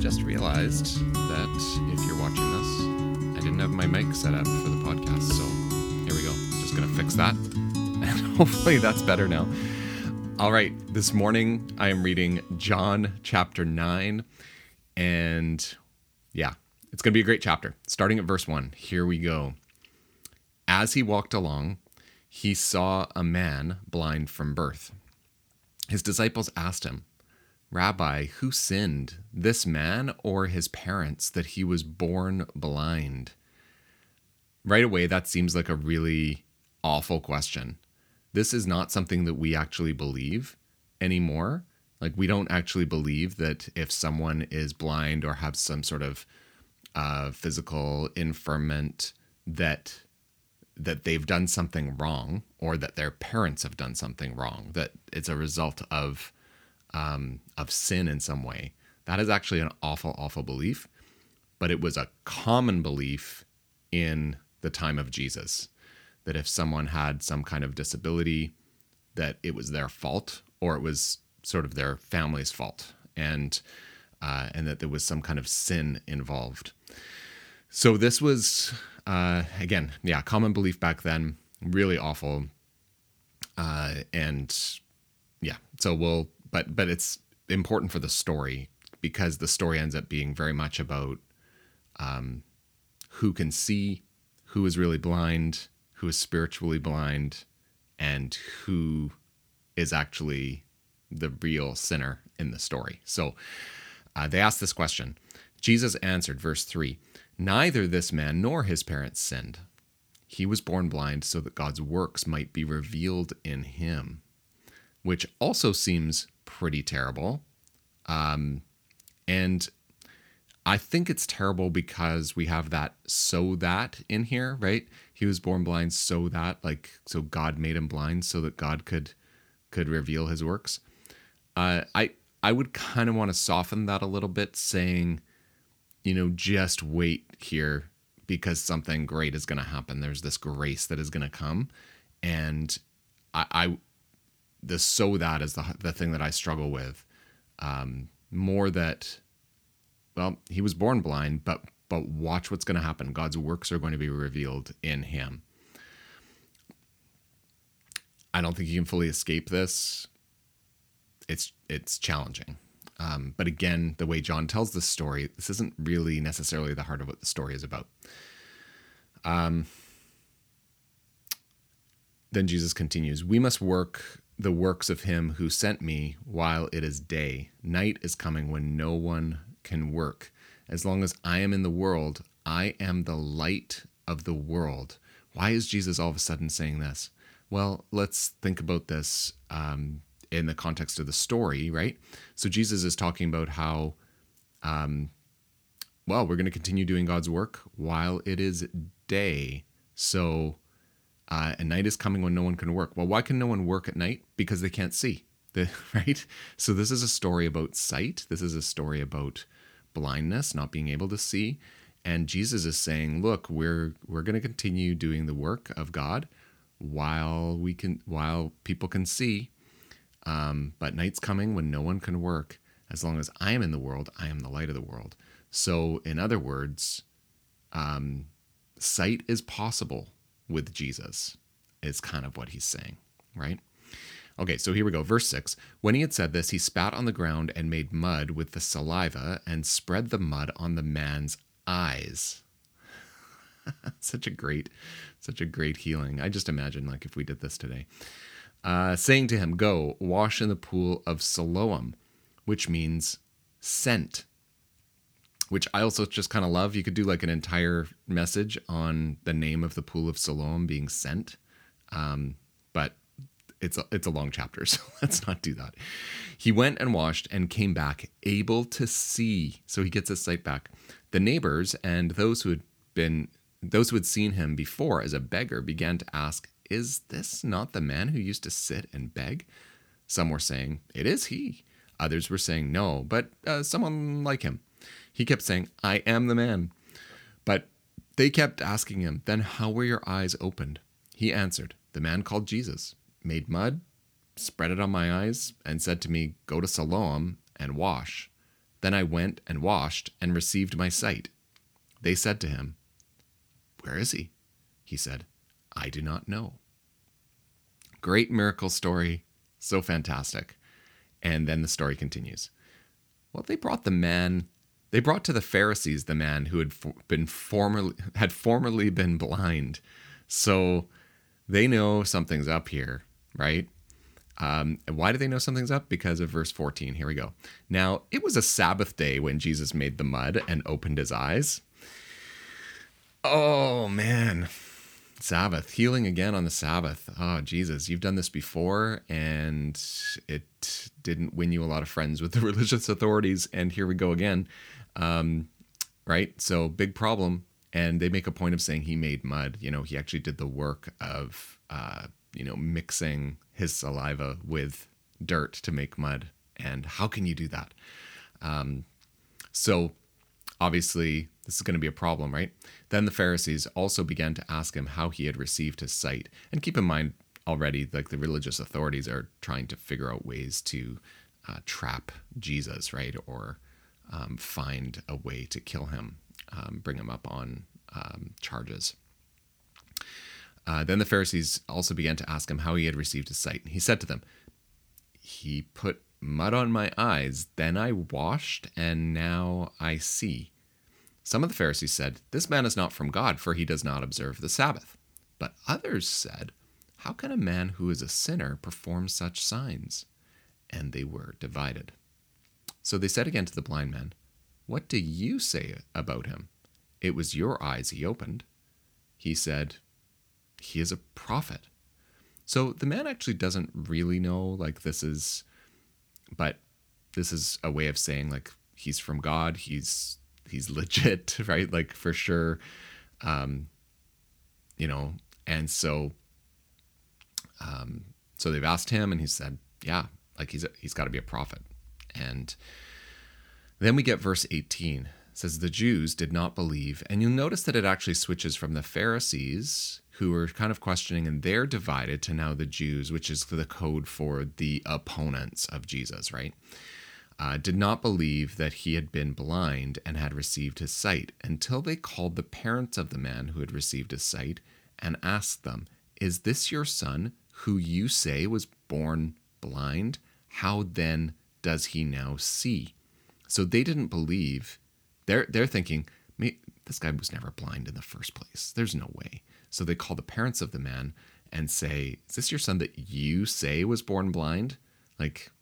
just realized that if you're watching this, I didn't have my mic set up for the podcast. So here we go. Just to fix that. And hopefully that's better now. All right. This morning I am reading John chapter 9. And yeah, it's going to be a great chapter. Starting at verse 1. Here we go. As he walked along, he saw a man blind from birth. His disciples asked him, Rabbi, who sinned, this man or his parents, that he was born blind? Right away, that seems like a really awful question. This is not something that we actually believe anymore. Like, we don't actually believe that if someone is blind or has some sort of uh, physical infirmment, that that they've done something wrong or that their parents have done something wrong, that it's a result of um, of sin in some way. That is actually an awful, awful belief, but it was a common belief in the time of Jesus that if someone had some kind of disability, that it was their fault or it was sort of their family's fault, and uh, and that there was some kind of sin involved. So this was uh, again, yeah, common belief back then, really awful. Uh, and yeah, so we'll, but but it's important for the story because the story ends up being very much about um, who can see, who is really blind, who is spiritually blind, and who is actually the real sinner in the story. So uh, they asked this question. Jesus answered, verse 3 Neither this man nor his parents sinned. He was born blind so that God's works might be revealed in him, which also seems pretty terrible. Um, and I think it's terrible because we have that so that in here, right? He was born blind so that, like, so God made him blind so that God could could reveal his works. Uh, I I would kind of want to soften that a little bit, saying you know, just wait here because something great is going to happen. There's this grace that is going to come. And I, I, the so that is the, the thing that I struggle with. Um, more that, well, he was born blind, but, but watch what's going to happen. God's works are going to be revealed in him. I don't think you can fully escape this. It's, it's challenging. Um, but again, the way John tells this story, this isn't really necessarily the heart of what the story is about. Um, then Jesus continues We must work the works of him who sent me while it is day. Night is coming when no one can work. As long as I am in the world, I am the light of the world. Why is Jesus all of a sudden saying this? Well, let's think about this um, in the context of the story, right? So Jesus is talking about how, um, well, we're going to continue doing God's work while it is day. So, uh, and night is coming when no one can work. Well, why can no one work at night? Because they can't see, the, right? So this is a story about sight. This is a story about blindness, not being able to see. And Jesus is saying, look, we're we're going to continue doing the work of God while we can while people can see um, but night's coming when no one can work. As long as I am in the world, I am the light of the world. So, in other words, um, sight is possible with Jesus, is kind of what he's saying, right? Okay, so here we go. Verse 6. When he had said this, he spat on the ground and made mud with the saliva and spread the mud on the man's eyes. such a great, such a great healing. I just imagine like if we did this today uh, saying to him, Go, wash in the pool of Siloam, which means sent. Which I also just kind of love. You could do like an entire message on the name of the pool of Siloam being sent. Um, but it's a, it's a long chapter, so let's not do that. He went and washed and came back able to see. So he gets his sight back. The neighbors and those who had been those who had seen him before as a beggar began to ask, is this not the man who used to sit and beg? Some were saying, It is he. Others were saying, No, but uh, someone like him. He kept saying, I am the man. But they kept asking him, Then how were your eyes opened? He answered, The man called Jesus made mud, spread it on my eyes, and said to me, Go to Siloam and wash. Then I went and washed and received my sight. They said to him, Where is he? He said, I do not know. Great miracle story. So fantastic. And then the story continues. Well, they brought the man, they brought to the Pharisees the man who had been formerly had formerly been blind. So they know something's up here, right? Um, why do they know something's up? Because of verse 14. Here we go. Now, it was a Sabbath day when Jesus made the mud and opened his eyes. Oh, man. Sabbath, healing again on the Sabbath. Oh, Jesus, you've done this before and it didn't win you a lot of friends with the religious authorities. And here we go again. Um, right? So, big problem. And they make a point of saying he made mud. You know, he actually did the work of, uh, you know, mixing his saliva with dirt to make mud. And how can you do that? Um, so, obviously, this is going to be a problem, right? Then the Pharisees also began to ask him how he had received his sight. And keep in mind, already, like the religious authorities are trying to figure out ways to uh, trap Jesus, right? Or um, find a way to kill him, um, bring him up on um, charges. Uh, then the Pharisees also began to ask him how he had received his sight. And he said to them, He put mud on my eyes, then I washed, and now I see. Some of the Pharisees said, This man is not from God, for he does not observe the Sabbath. But others said, How can a man who is a sinner perform such signs? And they were divided. So they said again to the blind man, What do you say about him? It was your eyes he opened. He said, He is a prophet. So the man actually doesn't really know, like, this is, but this is a way of saying, like, he's from God, he's he's legit, right? Like for sure. Um, you know, and so um, so they've asked him and he said, Yeah, like he's a, he's got to be a prophet. And then we get verse 18. It says the Jews did not believe, and you'll notice that it actually switches from the Pharisees who were kind of questioning and they're divided to now the Jews, which is the code for the opponents of Jesus, right? uh, did not believe that he had been blind and had received his sight until they called the parents of the man who had received his sight and asked them, Is this your son who you say was born blind? How then does he now see? So they didn't believe. They're, they're thinking, this guy was never blind in the first place. There's no way. So they call the parents of the man and say, Is this your son that you say was born blind? Like,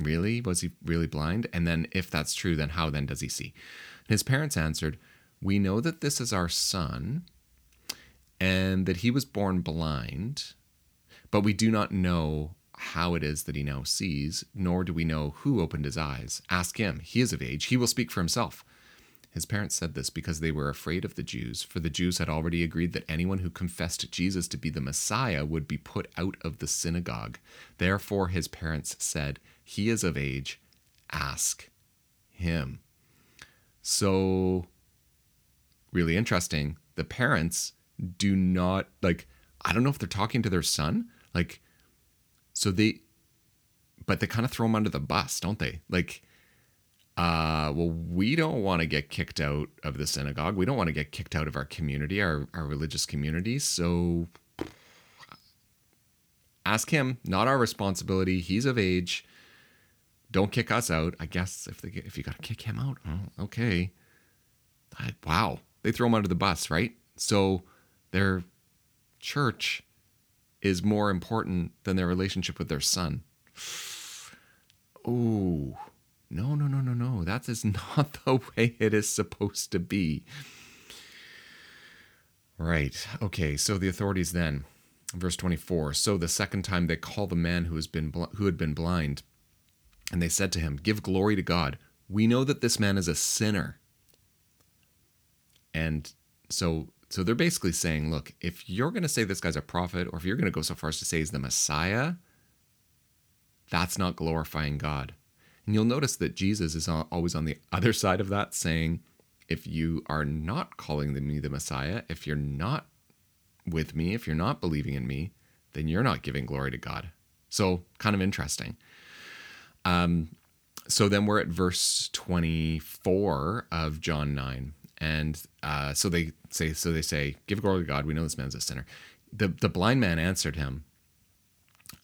Really? Was he really blind? And then, if that's true, then how then does he see? His parents answered, We know that this is our son and that he was born blind, but we do not know how it is that he now sees, nor do we know who opened his eyes. Ask him. He is of age. He will speak for himself. His parents said this because they were afraid of the Jews, for the Jews had already agreed that anyone who confessed Jesus to be the Messiah would be put out of the synagogue. Therefore, his parents said, he is of age. Ask him. So, really interesting. The parents do not, like, I don't know if they're talking to their son. Like, so they, but they kind of throw him under the bus, don't they? Like, uh, well, we don't want to get kicked out of the synagogue. We don't want to get kicked out of our community, our, our religious community. So ask him, not our responsibility. He's of age. Don't kick us out. I guess if they if you got to kick him out, oh, okay. I, wow, they throw him under the bus, right? So their church is more important than their relationship with their son. Oh, no, no, no, no, no. That is not the way it is supposed to be. Right. Okay. So the authorities then, verse 24. So the second time they call the man who has been bl- who had been blind and they said to him, Give glory to God. We know that this man is a sinner. And so so they're basically saying, look, if you're going to say this guy's a prophet, or if you're going to go so far as to say he's the Messiah, that's not glorifying God. And you'll notice that Jesus is always on the other side of that, saying, if you are not calling me the Messiah, if you're not with me, if you're not believing in me, then you're not giving glory to God. So, kind of interesting. Um, so then we're at verse 24 of John 9. And uh, so they say, so they say, give glory to God. We know this man's a sinner. The, the blind man answered him,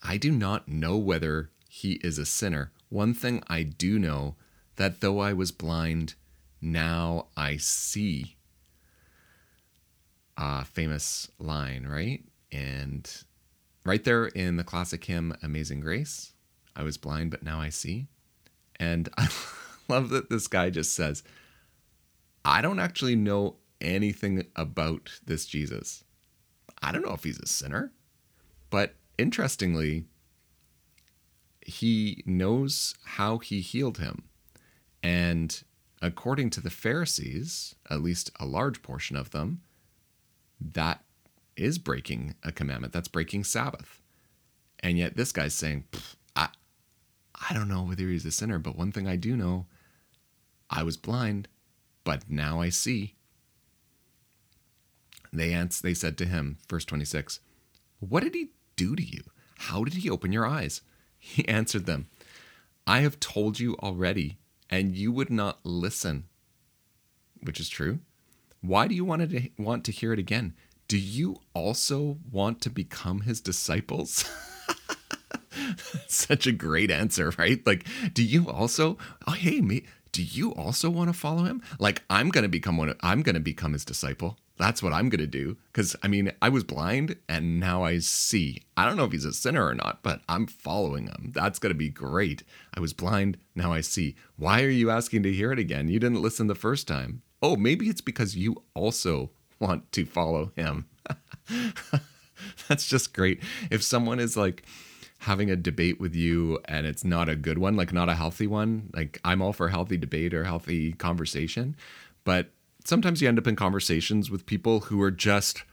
I do not know whether he is a sinner. One thing I do know that though I was blind, now I see. Uh, famous line, right? And right there in the classic hymn Amazing Grace, I was blind, but now I see. And I love that this guy just says, I don't actually know anything about this Jesus. I don't know if he's a sinner, but interestingly, he knows how he healed him. And according to the Pharisees, at least a large portion of them, that is breaking a commandment. That's breaking Sabbath. And yet this guy's saying, I, I don't know whether he's a sinner, but one thing I do know I was blind, but now I see. They, ans- they said to him, verse 26, What did he do to you? How did he open your eyes? He answered them, I have told you already, and you would not listen. Which is true. Why do you want to want to hear it again? Do you also want to become his disciples? Such a great answer, right? Like, do you also? Oh, hey, me. Do you also want to follow him? Like, I'm gonna become one. Of, I'm gonna become his disciple. That's what I'm gonna do. Because I mean, I was blind and now I see. I don't know if he's a sinner or not, but I'm following him. That's gonna be great. I was blind, now I see. Why are you asking to hear it again? You didn't listen the first time. Oh, maybe it's because you also want to follow him. That's just great. If someone is like having a debate with you and it's not a good one, like not a healthy one, like I'm all for healthy debate or healthy conversation, but sometimes you end up in conversations with people who are just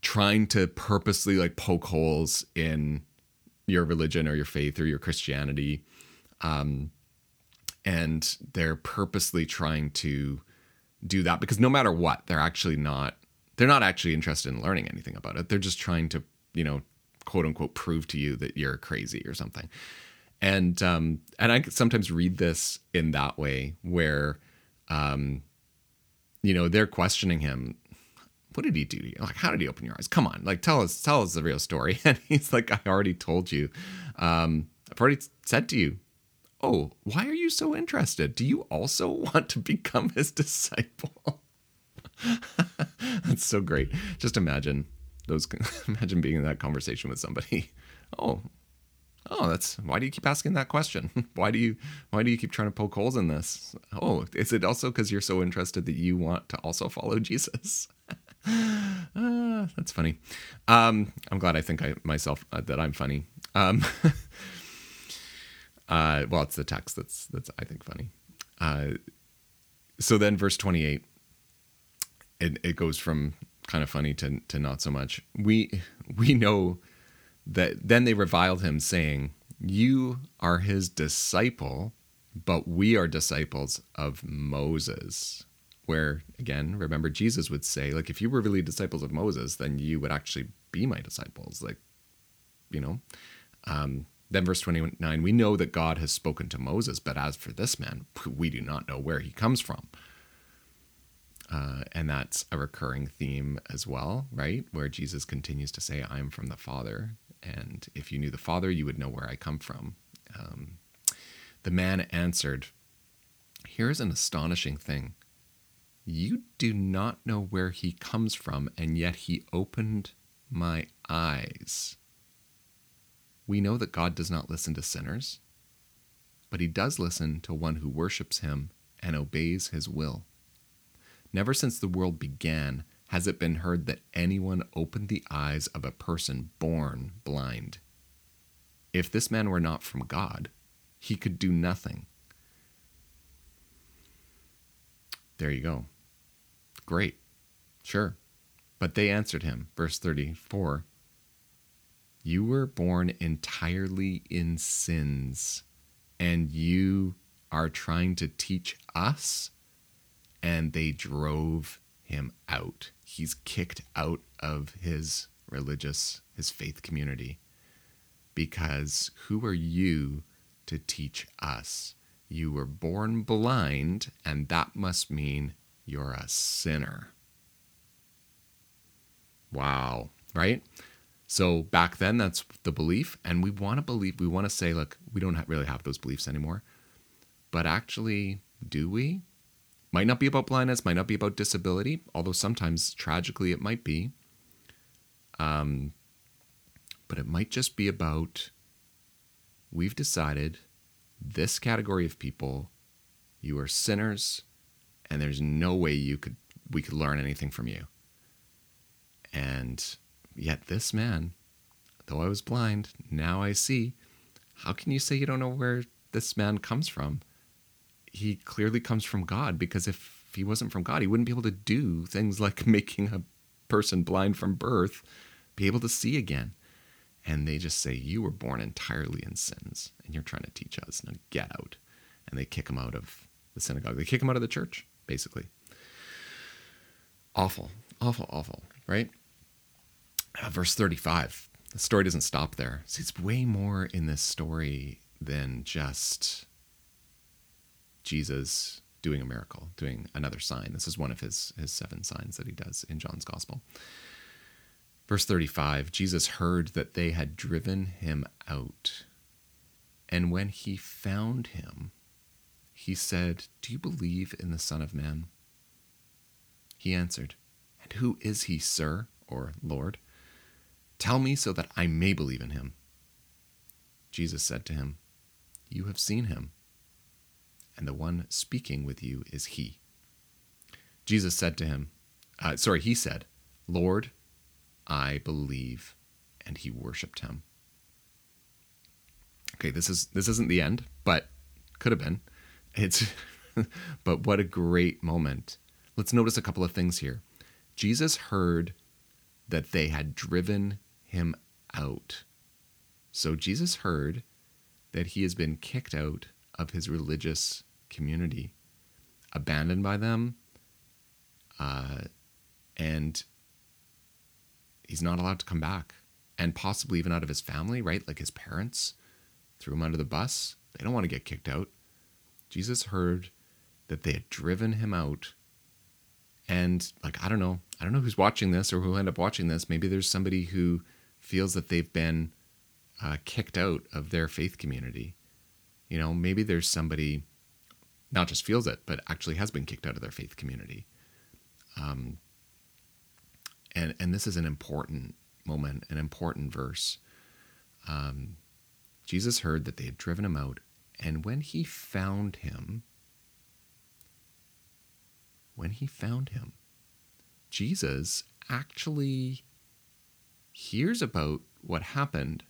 trying to purposely like poke holes in your religion or your faith or your Christianity. Um, and they're purposely trying to do that because no matter what, they're actually not they're not actually interested in learning anything about it. They're just trying to, you know, quote unquote prove to you that you're crazy or something. And um and I sometimes read this in that way where um you know, they're questioning him what did he do to you? Like, how did he open your eyes? Come on, like, tell us, tell us the real story. And he's like, I already told you. Um, I've already said to you, Oh, why are you so interested? Do you also want to become his disciple? That's so great. Just imagine those. Imagine being in that conversation with somebody. Oh, oh, that's why do you keep asking that question? why do you why do you keep trying to poke holes in this? Oh, is it also because you're so interested that you want to also follow Jesus? uh, that's funny. Um, I'm glad I think I myself uh, that I'm funny. Um, uh, well, it's the text that's that's I think funny. Uh, so then, verse 28 it, it goes from kind of funny to, to not so much. We we know that then they reviled him, saying, You are his disciple, but we are disciples of Moses. Where again, remember Jesus would say, like, if you were really disciples of Moses, then you would actually be my disciples. Like, you know. Um, then verse 29, we know that God has spoken to Moses, but as for this man, we do not know where he comes from. Uh, and that's a recurring theme as well, right? Where Jesus continues to say, I am from the Father. And if you knew the Father, you would know where I come from. Um, the man answered, Here is an astonishing thing. You do not know where he comes from, and yet he opened my eyes. We know that God does not listen to sinners, but he does listen to one who worships him and obeys his will. Never since the world began has it been heard that anyone opened the eyes of a person born blind. If this man were not from God, he could do nothing. There you go. Great. Sure. But they answered him, verse 34 You were born entirely in sins, and you are trying to teach us and they drove him out. He's kicked out of his religious, his faith community. Because who are you to teach us? You were born blind, and that must mean you're a sinner. Wow, right? So back then, that's the belief. And we want to believe, we want to say, look, we don't really have those beliefs anymore. But actually, do we? Might not be about blindness, might not be about disability, although sometimes tragically it might be. Um, but it might just be about we've decided this category of people, you are sinners, and there's no way you could we could learn anything from you. And yet this man, though I was blind, now I see. How can you say you don't know where this man comes from? He clearly comes from God because if he wasn't from God, he wouldn't be able to do things like making a person blind from birth be able to see again. And they just say, You were born entirely in sins, and you're trying to teach us. Now get out. And they kick him out of the synagogue. They kick him out of the church, basically. Awful, awful, awful, right? Uh, verse 35. The story doesn't stop there. See, it's way more in this story than just Jesus doing a miracle, doing another sign. This is one of his, his seven signs that he does in John's gospel. Verse 35 Jesus heard that they had driven him out. And when he found him, he said, Do you believe in the Son of Man? He answered, And who is he, sir, or Lord? Tell me so that I may believe in him. Jesus said to him, You have seen him, and the one speaking with you is he. Jesus said to him, uh, Sorry, he said, Lord, I believe. And he worshiped him. Okay, this is this isn't the end, but could have been. It's but what a great moment. Let's notice a couple of things here. Jesus heard that they had driven him out. So Jesus heard that he has been kicked out of his religious community, abandoned by them, uh, and he's not allowed to come back and possibly even out of his family, right? Like his parents threw him under the bus. They don't want to get kicked out. Jesus heard that they had driven him out. And like, I don't know, I don't know who's watching this or who'll end up watching this. Maybe there's somebody who feels that they've been uh, kicked out of their faith community. You know, maybe there's somebody not just feels it, but actually has been kicked out of their faith community. Um, and and this is an important moment, an important verse. Um, Jesus heard that they had driven him out, and when he found him, when he found him, Jesus actually hears about what happened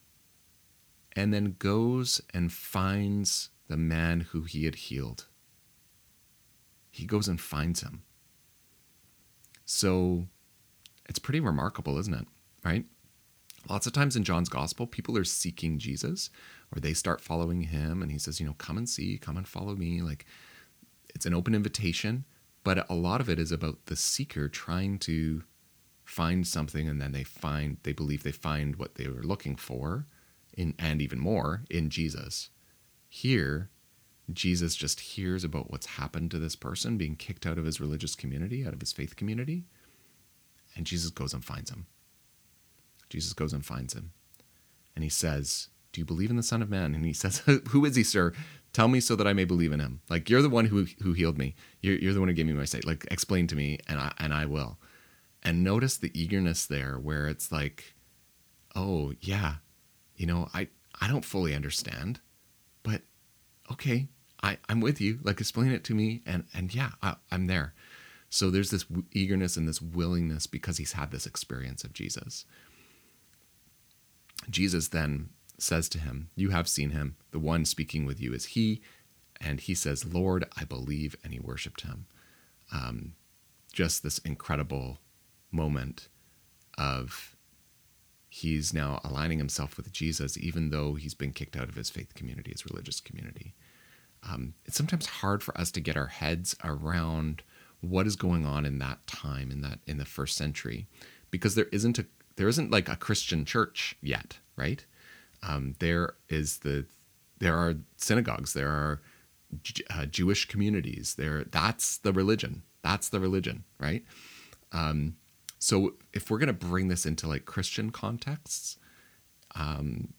and then goes and finds the man who he had healed. He goes and finds him. So it's pretty remarkable, isn't it? Right? Lots of times in John's gospel, people are seeking Jesus or they start following him and he says, you know, come and see, come and follow me. Like it's an open invitation, but a lot of it is about the seeker trying to find something and then they find they believe they find what they were looking for in and even more in Jesus. Here, Jesus just hears about what's happened to this person being kicked out of his religious community, out of his faith community, and Jesus goes and finds him. Jesus goes and finds him. And he says, Do you believe in the Son of Man? And he says, Who is he, sir? Tell me so that I may believe in him. Like, you're the one who, who healed me. You're, you're the one who gave me my sight. Like, explain to me, and I, and I will. And notice the eagerness there where it's like, Oh, yeah, you know, I, I don't fully understand, but okay, I, I'm with you. Like, explain it to me. And, and yeah, I, I'm there. So there's this eagerness and this willingness because he's had this experience of Jesus. Jesus then says to him, You have seen him. The one speaking with you is he. And he says, Lord, I believe. And he worshiped him. Um, just this incredible moment of he's now aligning himself with Jesus, even though he's been kicked out of his faith community, his religious community. Um, it's sometimes hard for us to get our heads around what is going on in that time in that in the first century because there isn't a there isn't like a christian church yet right um, there is the there are synagogues there are uh, Jewish communities. There, that's the religion. That's the religion, right? Um, so if we're gonna bring this into like Christian contexts, um,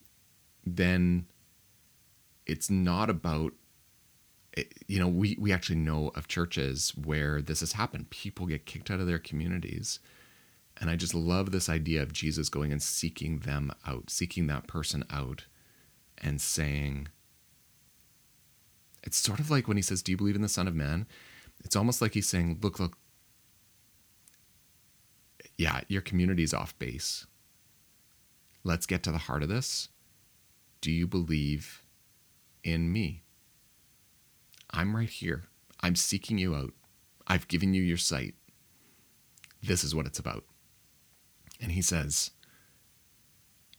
then it's not about you know we we actually know of churches where this has happened. People get kicked out of their communities. And i just love this idea of jesus going and seeking them out seeking that person out and saying it's sort of like when he says do you believe in the son of man? It's almost like he's saying look look yeah your community's off base let's get to the heart of this do you believe in me I'm right here. I'm seeking you out. I've given you your sight. This is what it's about. And he says,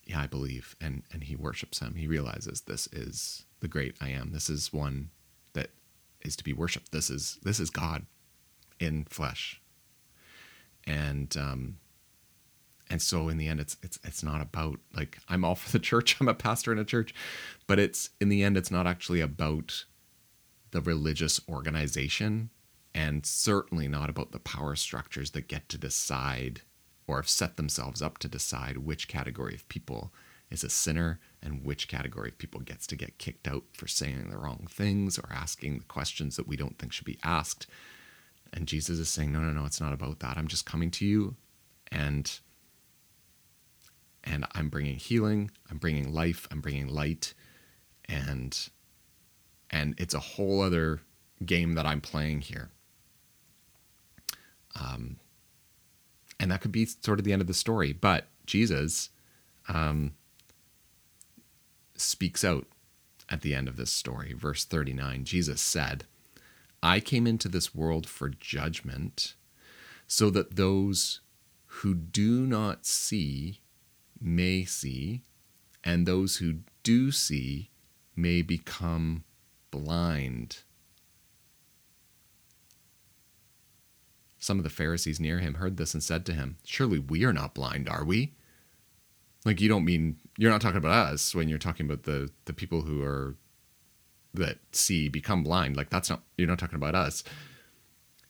Yeah, I believe. And, and he worships him. He realizes this is the great I am. This is one that is to be worshiped. This is this is God in flesh. And um, and so in the end it's it's it's not about like I'm all for the church. I'm a pastor in a church, but it's in the end it's not actually about the religious organization and certainly not about the power structures that get to decide or have set themselves up to decide which category of people is a sinner and which category of people gets to get kicked out for saying the wrong things or asking the questions that we don't think should be asked. And Jesus is saying, no, no, no, it's not about that. I'm just coming to you and and I'm bringing healing, I'm bringing life, I'm bringing light and and it's a whole other game that I'm playing here. Um, and that could be sort of the end of the story, but Jesus um, speaks out at the end of this story. Verse 39 Jesus said, I came into this world for judgment, so that those who do not see may see, and those who do see may become blind. Some of the Pharisees near him heard this and said to him, Surely we are not blind, are we? Like you don't mean you're not talking about us when you're talking about the the people who are that see become blind. Like that's not you're not talking about us.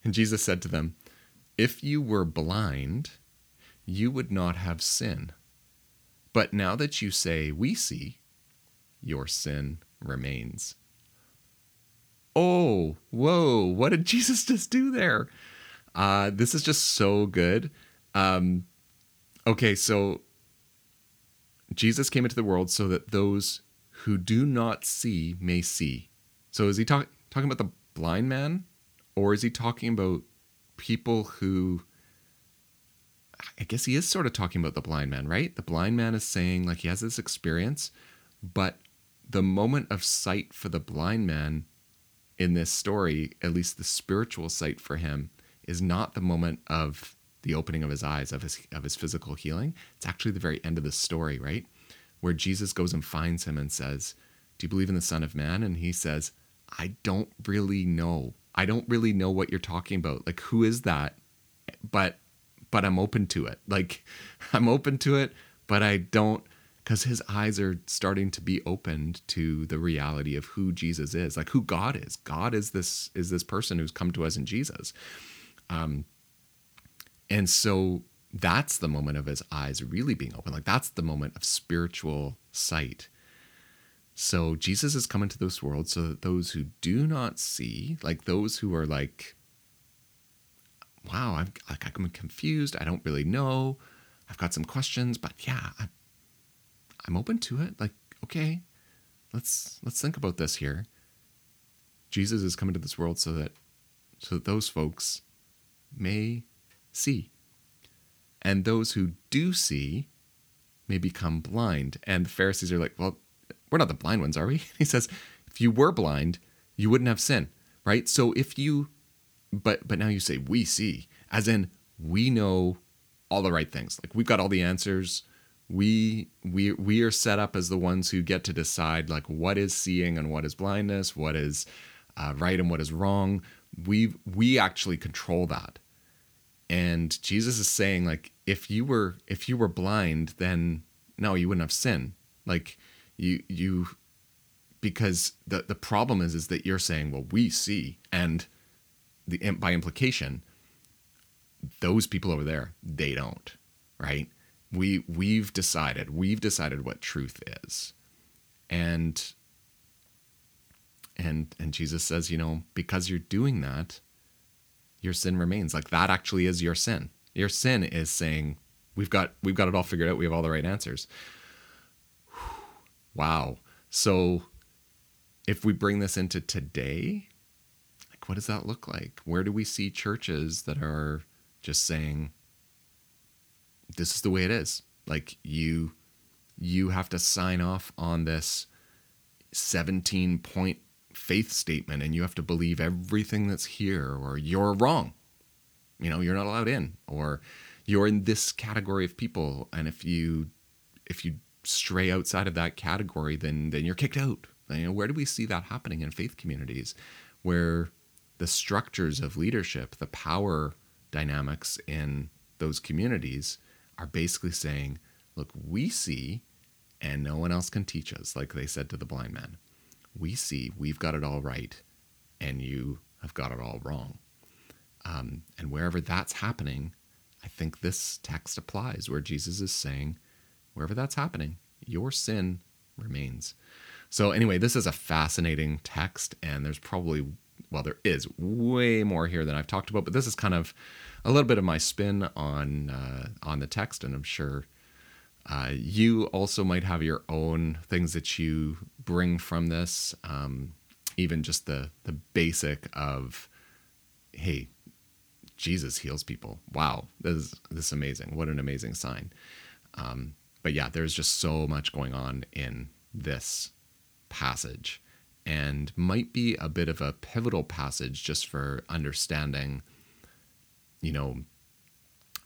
And Jesus said to them, If you were blind, you would not have sin. But now that you say we see, your sin remains oh, whoa, what did Jesus just do there? Uh, this is just so good. Um, okay, so Jesus came into the world so that those who do not see may see. So is he talk, talking about the blind man? Or is he talking about people who. I guess he is sort of talking about the blind man, right? The blind man is saying, like, he has this experience, but the moment of sight for the blind man in this story, at least the spiritual sight for him, is not the moment of the opening of his eyes of his of his physical healing. It's actually the very end of the story, right? Where Jesus goes and finds him and says, "Do you believe in the Son of Man?" And he says, "I don't really know. I don't really know what you're talking about. Like who is that? But but I'm open to it. Like I'm open to it, but I don't because his eyes are starting to be opened to the reality of who Jesus is, like who God is. God is this is this person who's come to us in Jesus, um, and so that's the moment of his eyes really being open. Like that's the moment of spiritual sight. So Jesus is coming to this world so that those who do not see, like those who are like, wow, I'm like I'm confused. I don't really know. I've got some questions, but yeah, I, I'm open to it. Like, okay, let's let's think about this here. Jesus is coming to this world so that so that those folks may see. And those who do see may become blind. And the Pharisees are like, well, we're not the blind ones, are we? He says, if you were blind, you wouldn't have sin, right? So if you but but now you say we see, as in we know all the right things. Like we've got all the answers we we we are set up as the ones who get to decide like what is seeing and what is blindness what is uh, right and what is wrong we we actually control that and jesus is saying like if you were if you were blind then no you wouldn't have sin like you you because the the problem is is that you're saying, well, we see, and the by implication, those people over there they don't, right? We we've decided we've decided what truth is, and and and Jesus says, you know, because you're doing that, your sin remains. Like that actually is your sin. Your sin is saying we've got we've got it all figured out. We have all the right answers. Wow. So if we bring this into today, like what does that look like? Where do we see churches that are just saying this is the way it is? Like you you have to sign off on this 17 point faith statement and you have to believe everything that's here or you're wrong. You know, you're not allowed in or you're in this category of people and if you if you stray outside of that category then then you're kicked out. You know, where do we see that happening in faith communities where the structures of leadership, the power dynamics in those communities are basically saying, look, we see and no one else can teach us, like they said to the blind man we see we've got it all right and you have got it all wrong. Um, and wherever that's happening, I think this text applies where Jesus is saying, wherever that's happening, your sin remains. So, anyway, this is a fascinating text, and there's probably, well, there is way more here than I've talked about, but this is kind of a little bit of my spin on uh, on the text, and I'm sure uh, you also might have your own things that you bring from this, um, even just the the basic of, hey, Jesus heals people. Wow, this is this is amazing. What an amazing sign. Um, but yeah, there's just so much going on in this passage, and might be a bit of a pivotal passage just for understanding, you know,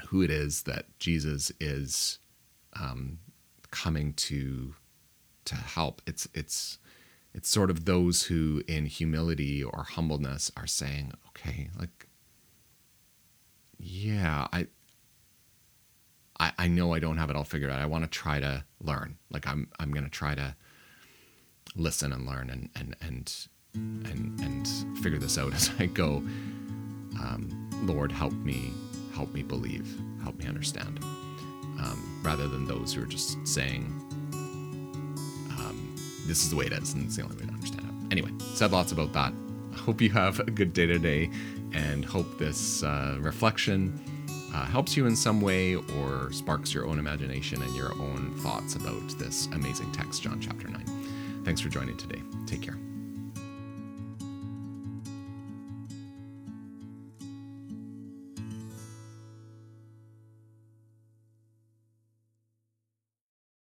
who it is that Jesus is um, coming to to help. It's it's it's sort of those who in humility or humbleness are saying, okay, like yeah, I I, I know I don't have it all figured out. I want to try to learn. Like I'm I'm gonna try to listen and learn and and and and and figure this out as I go. Um, Lord, help me, help me believe, help me understand um, rather than those who are just saying, um, this is the way it is, and it's the only way to understand it. Anyway, said lots about that. Hope you have a good day today, and hope this uh, reflection uh, helps you in some way or sparks your own imagination and your own thoughts about this amazing text, John chapter 9. Thanks for joining today. Take care.